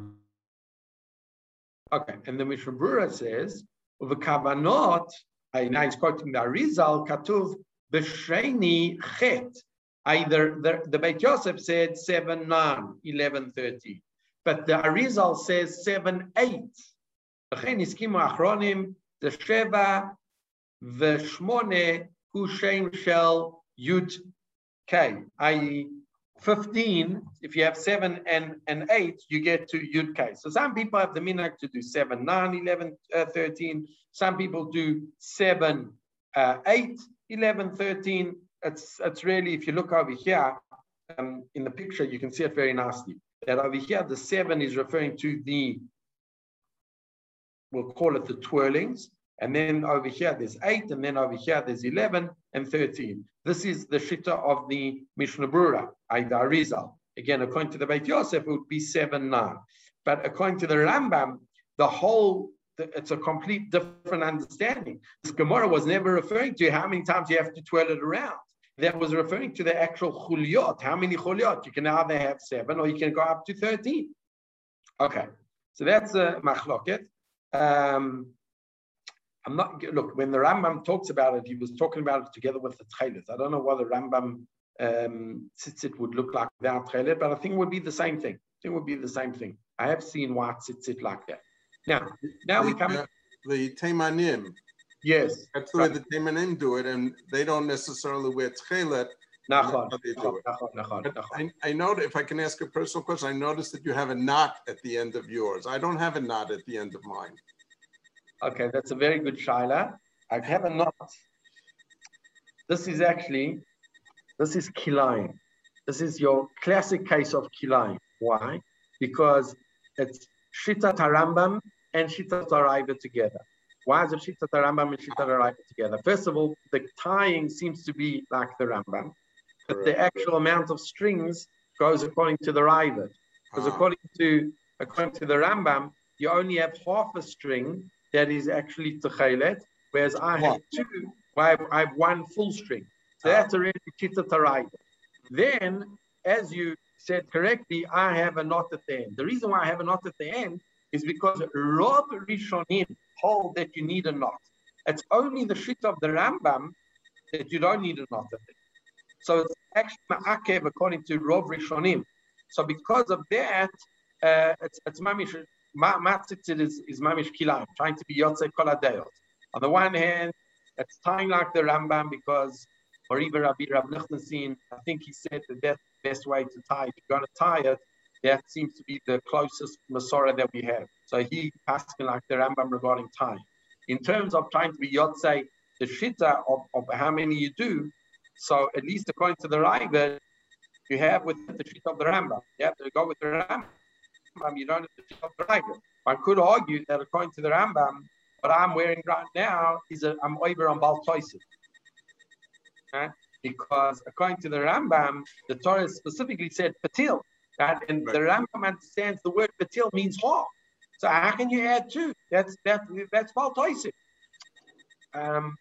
[SPEAKER 1] okay, and the Mishnah Brura says, the kavanot, now he's quoting the Arizal, katuv, b'sheni chet. Either the, the Beit Yosef said 7, 9, 11, 13. But the Arizal says 7, 8. לכן הסכימו האחרונים, זה שבע ושמונה הוא שם של י"ק, i.e. 15, if you have 7 and, and 8, you get to Yud K. So some people have the minhag to do 7, 9, 11, uh, 13. Some people do 7, uh, 8, 11, 13. It's, it's really, if you look over here, um, in the picture, you can see it very nicely. That over here, the seven is referring to the, we'll call it the twirlings. And then over here, there's eight. And then over here, there's 11 and 13. This is the Shitta of the Mishnah Brura, Aida Rizal. Again, according to the Beit Yosef, it would be 7, 9. But according to the Rambam, the whole it's a complete different understanding. This Gemara was never referring to how many times you have to twirl it around. That was referring to the actual chuliot. How many chuliot? You can either have seven or you can go up to 13. Okay, so that's a machloket. Um, I'm not, look, when the Rambam talks about it, he was talking about it together with the Tchelet. I don't know what the Rambam um, tzitzit would look like without Tchelet, but I think it would be the same thing. I think it would be the same thing. I have seen white tzitzit like that. Now, now
[SPEAKER 2] the,
[SPEAKER 1] we come.
[SPEAKER 2] Uh, the Temanim.
[SPEAKER 1] Yes.
[SPEAKER 2] That's the way the Temanim do it, and they don't necessarily wear tchelet.
[SPEAKER 1] Nachon,
[SPEAKER 2] I, I know that if I can ask a personal question, I noticed that you have a knot at the end of yours. I don't have a knot at the end of mine.
[SPEAKER 1] Okay, that's a very good shaila. I have a knot. This is actually, this is kilayim. This is your classic case of kilayim. Why? Because it's Shita Tarambam and Shita Taraiva together. Why is it Shita Tarambam and Shita Taraiva together? First of all, the tying seems to be like the Rambam, but the actual amount of strings goes according to the Raavad. Because ah. according to according to the Rambam, you only have half a string that is actually Techelet, whereas I have two, I have, I have one full string. So ah. that's already Shita Taraiva. Then, as you said correctly, I have a knot at the end. The reason why I have a knot at the end is because Rov Rishonim hold that you need a knot. It's only the shit of the Rambam that you don't need a knot at the end. So it's actually ma'akev according to Rov Rishonim. So because of that, uh, it's, it's mamish, matzitzit is, is mamish kilayim, trying to be yotze koladeyot. On the one hand, it's tying like the Rambam because, or even Rabbi Rab Lichtenstein, I think he said that that best way to tie. If you're going to tie it, that seems to be the closest Masora that we have. So he asking like the Rambam regarding time. In terms of trying to be Yotze, the Shita of, of how many you do, so at least according to the Raavad, you have with the Shita of the Rambam. You have to go with the Rambam. You don't have the Shita of the Raavad. One could argue that according to the Rambam, what I'm wearing right now is a, I'm over on Baltoisif. Okay? because according to the Rambam, the Torah specifically said patil, right? and right. the Rambam understands the word patil means half. So how can you add two? That's that that's baltoisif. Um,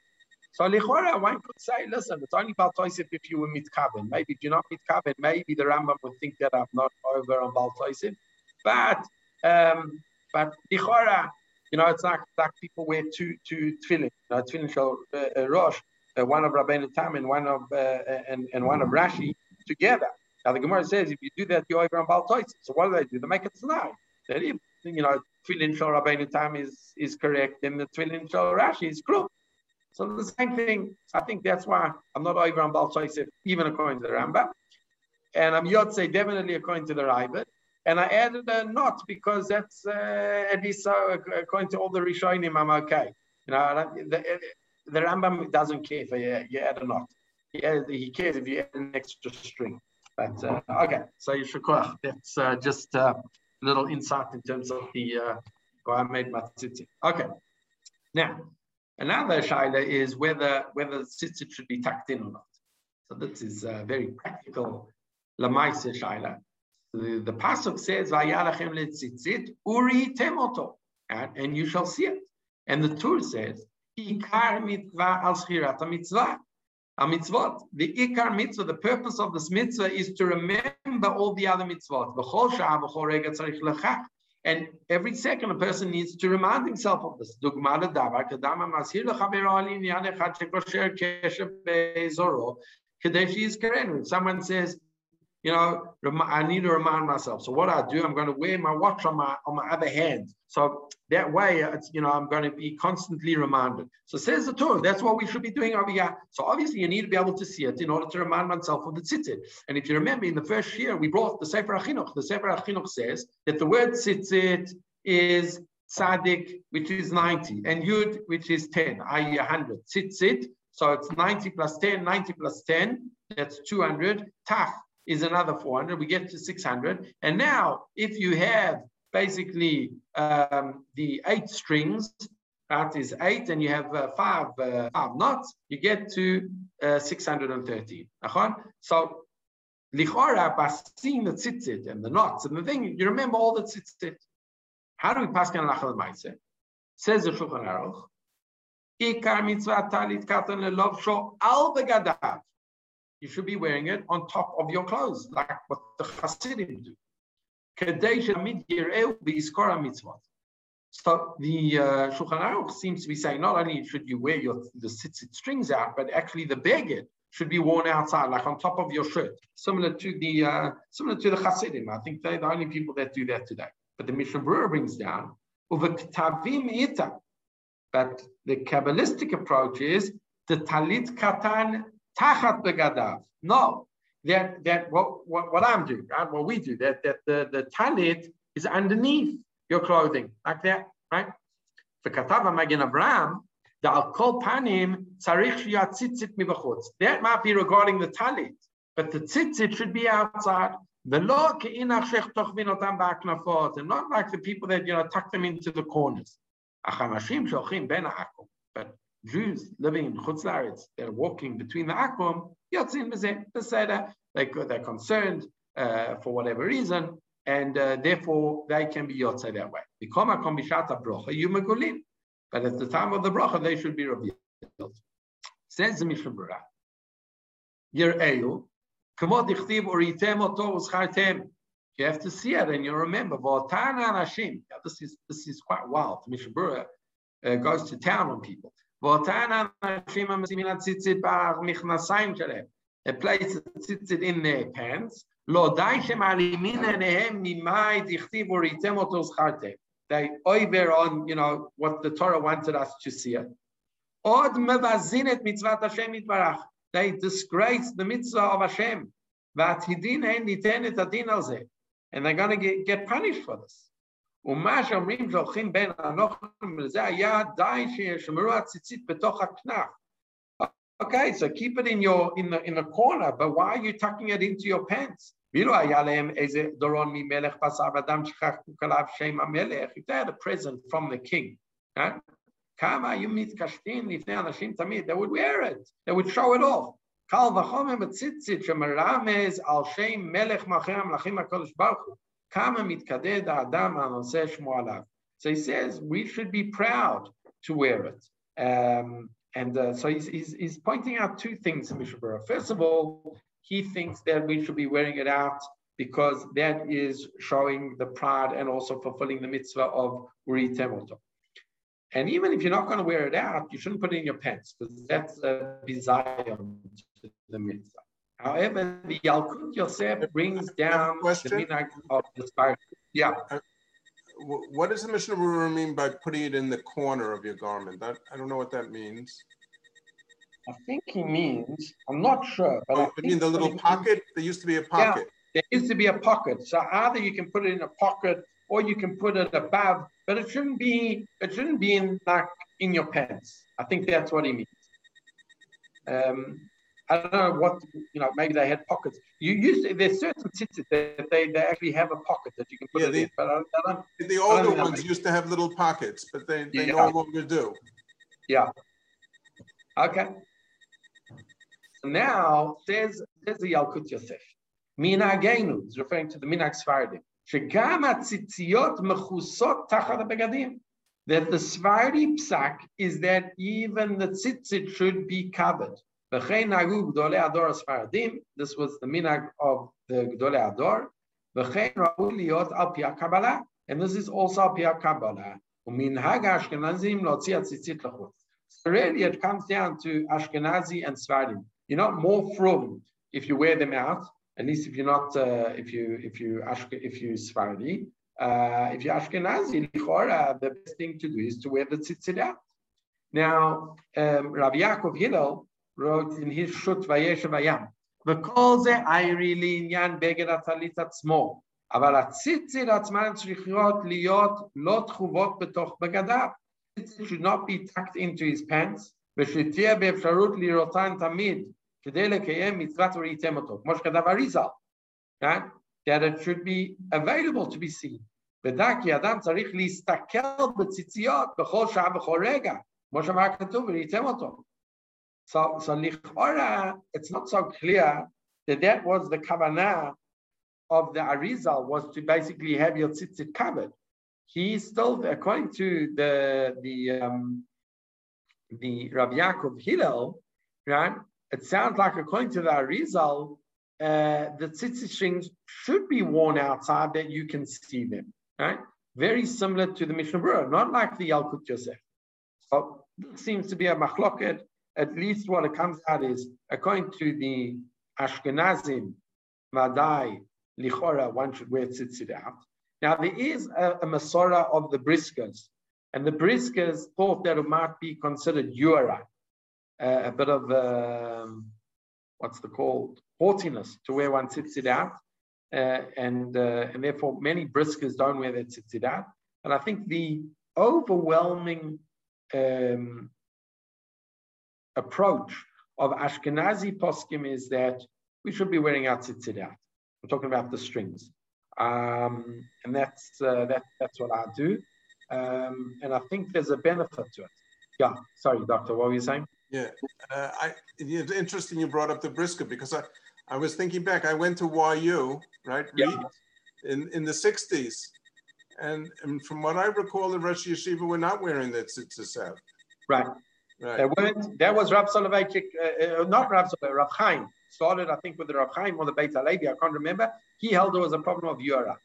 [SPEAKER 1] so lichora, one could say, listen, it's only baltoisif if you were mitkaven. Maybe if you're not mitkaven, maybe the Rambam would think that I'm not over on baltoisif. But um, but lichora, you know, it's like like people wear two two tefillin, you know, tefillin shel uh, uh, rosh uh, one of Rabbeinu Tam and one of uh, and, and one of Rashi together. Now the Gemara says if you do that, you're over on Baltois. So what do they do? They make it tonight. That if you know Tfilin Shal Rabbeinu Tam is is correct, then the Tfilin Shal Rashi is correct. So the same thing. I think that's why I'm not over on Baltois, even according to the Rambam. And I'm Yotze definitely according to the Raavad. And I added a not because that's uh, at least so according to all the Rishonim, I'm okay. You know, the, the Rambam doesn't care if you, you add a not. He, he cares if you add an extra string. But uh, okay, so you should That's uh, just a little insight in terms of the uh, made Matzitzi. Okay, now another shaila is whether whether tzitzit should be tucked in or not. So this is a very practical lamaisa shaila. The, the pasuk says vayalachem letzitzit uri temoto, and, and you shall see it. And the Tur says Ikar mitzvah al schirat mitzvah. A mitzvot. The ikar mitzvah, the purpose of this mitzvah is to remember all the other mitzvot. And every second, a person needs to remind himself of this. Someone says, you know, I need to remind myself. So what I do, I'm going to wear my watch on my on my other hand. So that way, it's, you know, I'm going to be constantly reminded. So says the Torah, that's what we should be doing over here. So obviously, you need to be able to see it in order to remind myself of the tzitzit. And if you remember, in the first year, we brought the Sefer Achinuch. The Sefer Achinuch says that the word tzitzit is tzaddik, which is 90, and yud, which is 10, i.e. 100. Tzitzit, so it's 90 plus 10, 90 plus 10, that's 200. Taf, is another 400. We get to 600. And now, if you have basically um, the eight strings, that is eight, and you have uh, five, uh, five knots, you get to uh, 613. So, lichora, by seeing the tzitzit and the knots and the thing, you remember all the tzitzit. How do we pass on lachal ma'aseh? Says the Shulchan Aruch, Ikar mitzvah talit katan lelov sho al begadav. You should be wearing it on top of your clothes, like what the Hasidim do. So the uh, Shulchan Aruch seems to be saying not only should you wear your the tzitzit strings out, but actually the beged should be worn outside, like on top of your shirt, similar to the uh, similar to the Hasidim. I think they're the only people that do that today. But the Mishnah Berurah brings down. But the Kabbalistic approach is the talit katan tachat begadav. No, that that what, what, what I'm doing, right? What we do, that that the, the talit is underneath your clothing, like that, right? For Katava Magen Avraham, the al kol panim tzarich tzitzit mibachutz. That might be regarding the talit, but the tzitzit should be outside. And not like the people that you know tuck them into the corners. But Jews living in Chutz they're walking between the Akum, Yotzin they, they're concerned uh, for whatever reason, and uh, therefore they can be Yotzei that way. But at the time of the bracha, they should be revealed. Says the Mishnah Berurah, uschartem. You have to see it and you remember. This is this is quite wild. Mishnah Berurah uh, goes to town on people. Anashim amasimin atzitzit bar michnasayim shalem. They place tzitzit in their pants. Shem alimin enehem mimai dichtiv uritem oto. They over on, you know, what the Torah wanted us to see it. Od mevazinet mitzvat Hashem yitbarach. They disgrace the mitzvah of Hashem. And they're going to get, get punished for this. Okay, so keep it in your in the in the corner, but why are you tucking it into your pants? If they had a present from the king, right? כמה היו מתקשטים לפני אנשים תמיד, they would wear it, they would show it off. קל וחומר בציצית שמרמז על שם מלך מלכי המלכים הקדוש ברוך הוא, So he says we should be proud to wear it. Um, and uh, so he's, he's, he's, pointing out two things in Mishabura. First of all, he thinks that we should be wearing it out because that is showing the pride and also fulfilling the mitzvah of Uri Temoto. And even if you're not going to wear it out, you shouldn't put it in your pants because that's a desire to the mitzvah. However, the Yalkut Yosef brings down the midnight of the spirit. Yeah. Uh,
[SPEAKER 2] what does the Mishnah Berurah mean by putting it in the corner of your garment? That, I don't know what that means.
[SPEAKER 1] I think he means, I'm not sure. But oh,
[SPEAKER 2] I mean the little pocket? Means, there used to be a pocket.
[SPEAKER 1] Yeah, there used to be a pocket. So either you can put it in a pocket or you can put it above, but it shouldn't be it shouldn't be in like in your pants. I think that's what he means. Um, I don't know what you know. Maybe they had pockets. You used to, there's certain sensors that they, they actually have a pocket that you can put yeah, it in. But I don't, I don't,
[SPEAKER 2] the older ones used to have little pockets, but they, they yeah. no longer do.
[SPEAKER 1] Yeah. Okay. So now there's there's the Yalkut Yosef. Minagenu is referring to the Minag Sfardim. שגם הציציות מכוסות תחת That the Sfardi psak is that even the tzitzit should be covered. This was the minag of the Gdolei Ador. And this is also Apia Kabbalah. So really it comes down to Ashkenazi and Svarim. You're not more from if you wear them out, at least if you're not, uh, if you, if you, if you Svarim. Uh, if you're Ashkenazi, the best thing to do is to wear the tzitzit out. Now, um, Rabbi Yaakov Hillel, wrote in his Shut Vayashev HaYam, וכל זה עיירי לעניין בגד הטלית עצמו, אבל הציצית עצמן צריכות להיות לא תחובות בתוך בגדיו. ציצית should not be tucked into his pants, ושתהיה באפשרות לראותן תמיד, כדי לקיים מצוות וראיתם אותו, כמו שכתב אריזה, כן? that it should be available to be seen. ודע כי אדם צריך להסתכל בציציות בכל שעה, בכל רגע, כמו שאמר כתוב, וראיתם אותו. So, so lichora, it's not so clear that that was the kavanah of the Arizal was to basically have your tzitzit covered. He still, according to the the um, the Rabbi Yaakov Hillel, right? It sounds like according to the Arizal, uh, the tzitzit strings should be worn outside that you can see them, right? Very similar to the Mishnah Berurah, not like the Yalkut Yosef. So this seems to be a machloket at least what it comes out is, according to the Ashkenazim, Madai, Lichora, one should wear tzitzit out. Now, there is a, a Masorah of the Briskers, and the Briskers thought that it might be considered Yura, uh, a bit of, um, what's the called, haughtiness to wear one tzitzit out. Uh, and, uh, and therefore, many Briskers don't wear their tzitzit out. And I think the overwhelming um, approach of Ashkenazi poskim is that we should be wearing our tzitzit out. I'm talking about the strings, um, and that's uh, that, that's what I do, um, and I think there's a benefit to it. Yeah, sorry, doctor, what were you saying?
[SPEAKER 2] Yeah, uh, I, it's interesting you brought up the brisker because I, I was thinking back. I went to YU, right?
[SPEAKER 1] Yeah.
[SPEAKER 2] In in the '60s, and, and from what I recall, the Rosh Yeshiva were not wearing that tzitzis out.
[SPEAKER 1] Right.
[SPEAKER 2] Right.
[SPEAKER 1] There weren't. There was Rav Soloveitchik, uh, uh, not Rav Soloveitchik, Rav Chaim started, I think, with the Rav Chaim or the Beit Halevi. I can't remember. He held there was a problem of Yura.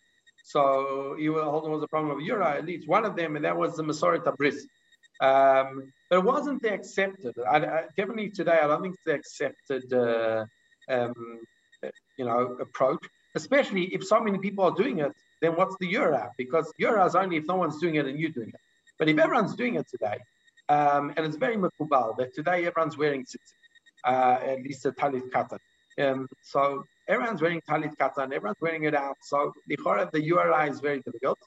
[SPEAKER 1] So he held there was a problem of Yura, at least one of them, and that was the Masoret Abris. Um, but it wasn't accepted. I, I, definitely today, I don't think it's the accepted, uh, um, you know, approach. Especially if so many people are doing it, then what's the Yura? Because Yura is only if no one's doing it and you're doing it. But if everyone's doing it today, um, and it's very makubal that today everyone's wearing tzitzit, uh, at least a talit katan. Um, so everyone's wearing talit katan, everyone's wearing it out. So the the URI is very difficult.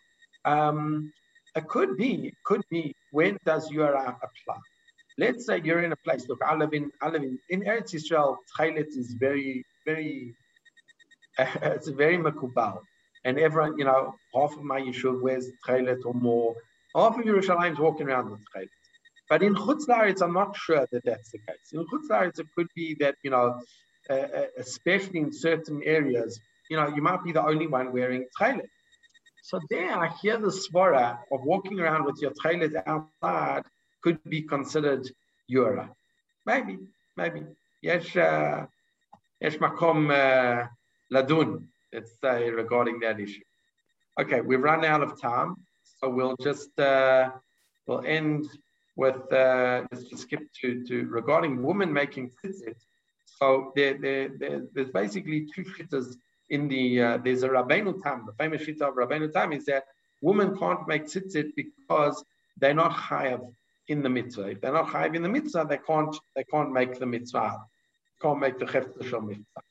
[SPEAKER 1] Um, it could be, it could be when does URI apply? Let's say you're in a place. Look, I live in, I live in, in Eretz Yisrael. Tchelet is very, very, uh, it's very makubal, and everyone, you know, half of my yeshuv wears tchelet or more. Half of Yerushalayim is walking around with tchelet. But in Chutz I'm not sure that that's the case. In Chutz it could be that, you know, uh, uh, especially in certain areas, you know, you might be the only one wearing tchelet. So there, I hear the svara of walking around with your tchelet outside could be considered yura. Maybe, maybe. Yes, uh, yes, makom uh, ladun, let's say, regarding that issue. Okay, we've run out of time, so we'll just, uh, we'll end with, uh, let's just skip to, to regarding women making tzitzit. So there, there, there, there's basically two shittas in the, uh, there's a Rabbeinu Tam, the famous shitta of Rabbeinu Tam is that women can't make tzitzit because they're not chayav in the mitzvah. If they're not chayav in the mitzvah, they can't, they can't make the mitzvah, can't make the chefta shel mitzvah.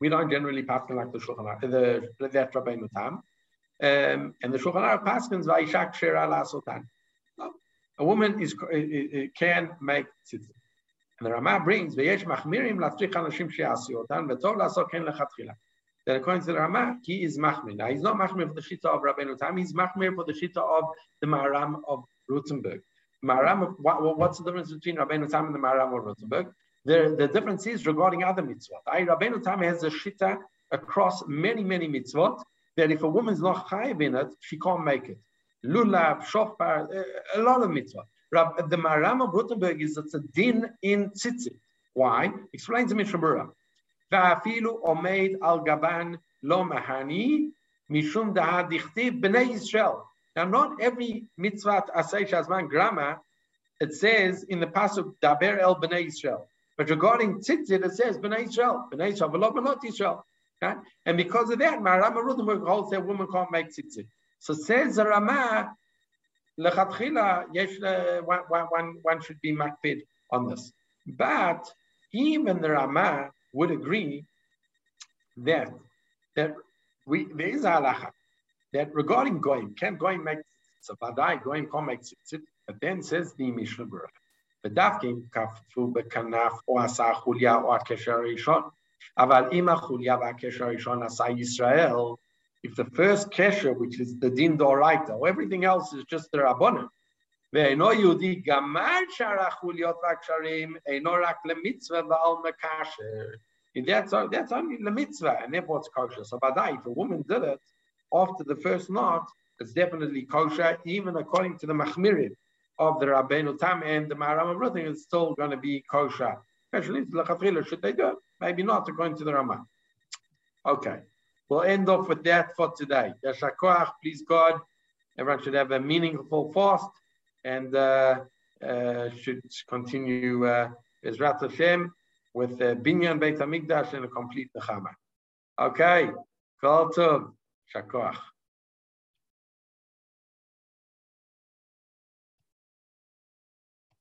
[SPEAKER 1] We don't generally pass like the Shulchan the, that Rabbeinu Tam. Um, and the Shulchan Aruch paskins vayishak shera lasotan a woman is uh, uh, uh, can make tzitzit. And the Rama brings v'yesh machmirim latzrich anashim she'asi v'tov la'asok ken lechatchila. That according to the Rama, he is machmir. Now he's not machmir for the shita of Rabbeinu Tam. He's machmir for the shita of the Maharam of Rothenburg. Maharam, what, what's the difference between Rabbeinu Tam and the Maharam of Rothenburg? The, the difference is regarding other mitzvot. I, Rabbeinu Tam has a shita across many, many mitzvot that if a woman's not chayiv in it, she can't make it lulav, shofar, a lot of mitzvah. The Maram of Rothenburg is a din in tzitzit. Why? Explains the Mishnah. Va'afilu omeid al gaban lo mahani mishum da'ad dichtiv b'nei Yisrael. Now, not every mitzvah asay shazman grama, it says in the pasuk daber el b'nei Yisrael. But regarding tzitzit, it says b'nei Yisrael, b'nei Yisrael, v'lo b'not Yisrael. Okay? And because of that, Maram of Rothenburg holds that woman can't make tzitzit. So says the Rama, lechatchila, one, one, one should be makpid on this. But even the Rama would agree that that we there is a halacha that regarding goyim, can goyim make so vadai goyim can't make tzitzit, but then says the Mishnah Berurah. ודווקא אם כפו בכנף או עשה חוליה או הקשר הראשון, Aval ima chulya v'akesher rishon asa Yisrael, if the first kesher, which is the din doraita, everything else is just the rabbonim, ואינו יהודי גמר שאר החוליות והקשרים, אינו רק למצווה ועל מקשר. That's, that's only the mitzvah, and therefore it's kosher. So, but if a woman did it after the first knot, it's definitely kosher, even according to the machmirim of the Rabbeinu Tam and the Maharam of Rothenburg, it's still going to be kosher. Especially, should they do it? Maybe not, according to the Ramah. Okay. We'll end off with that for today. Yashakoach, please God. Everyone should have a meaningful fast and uh, uh, should continue uh, Hashem with uh, Binyan Beit HaMikdash and a complete Nechama. Okay. Kol Tov. Shakoach.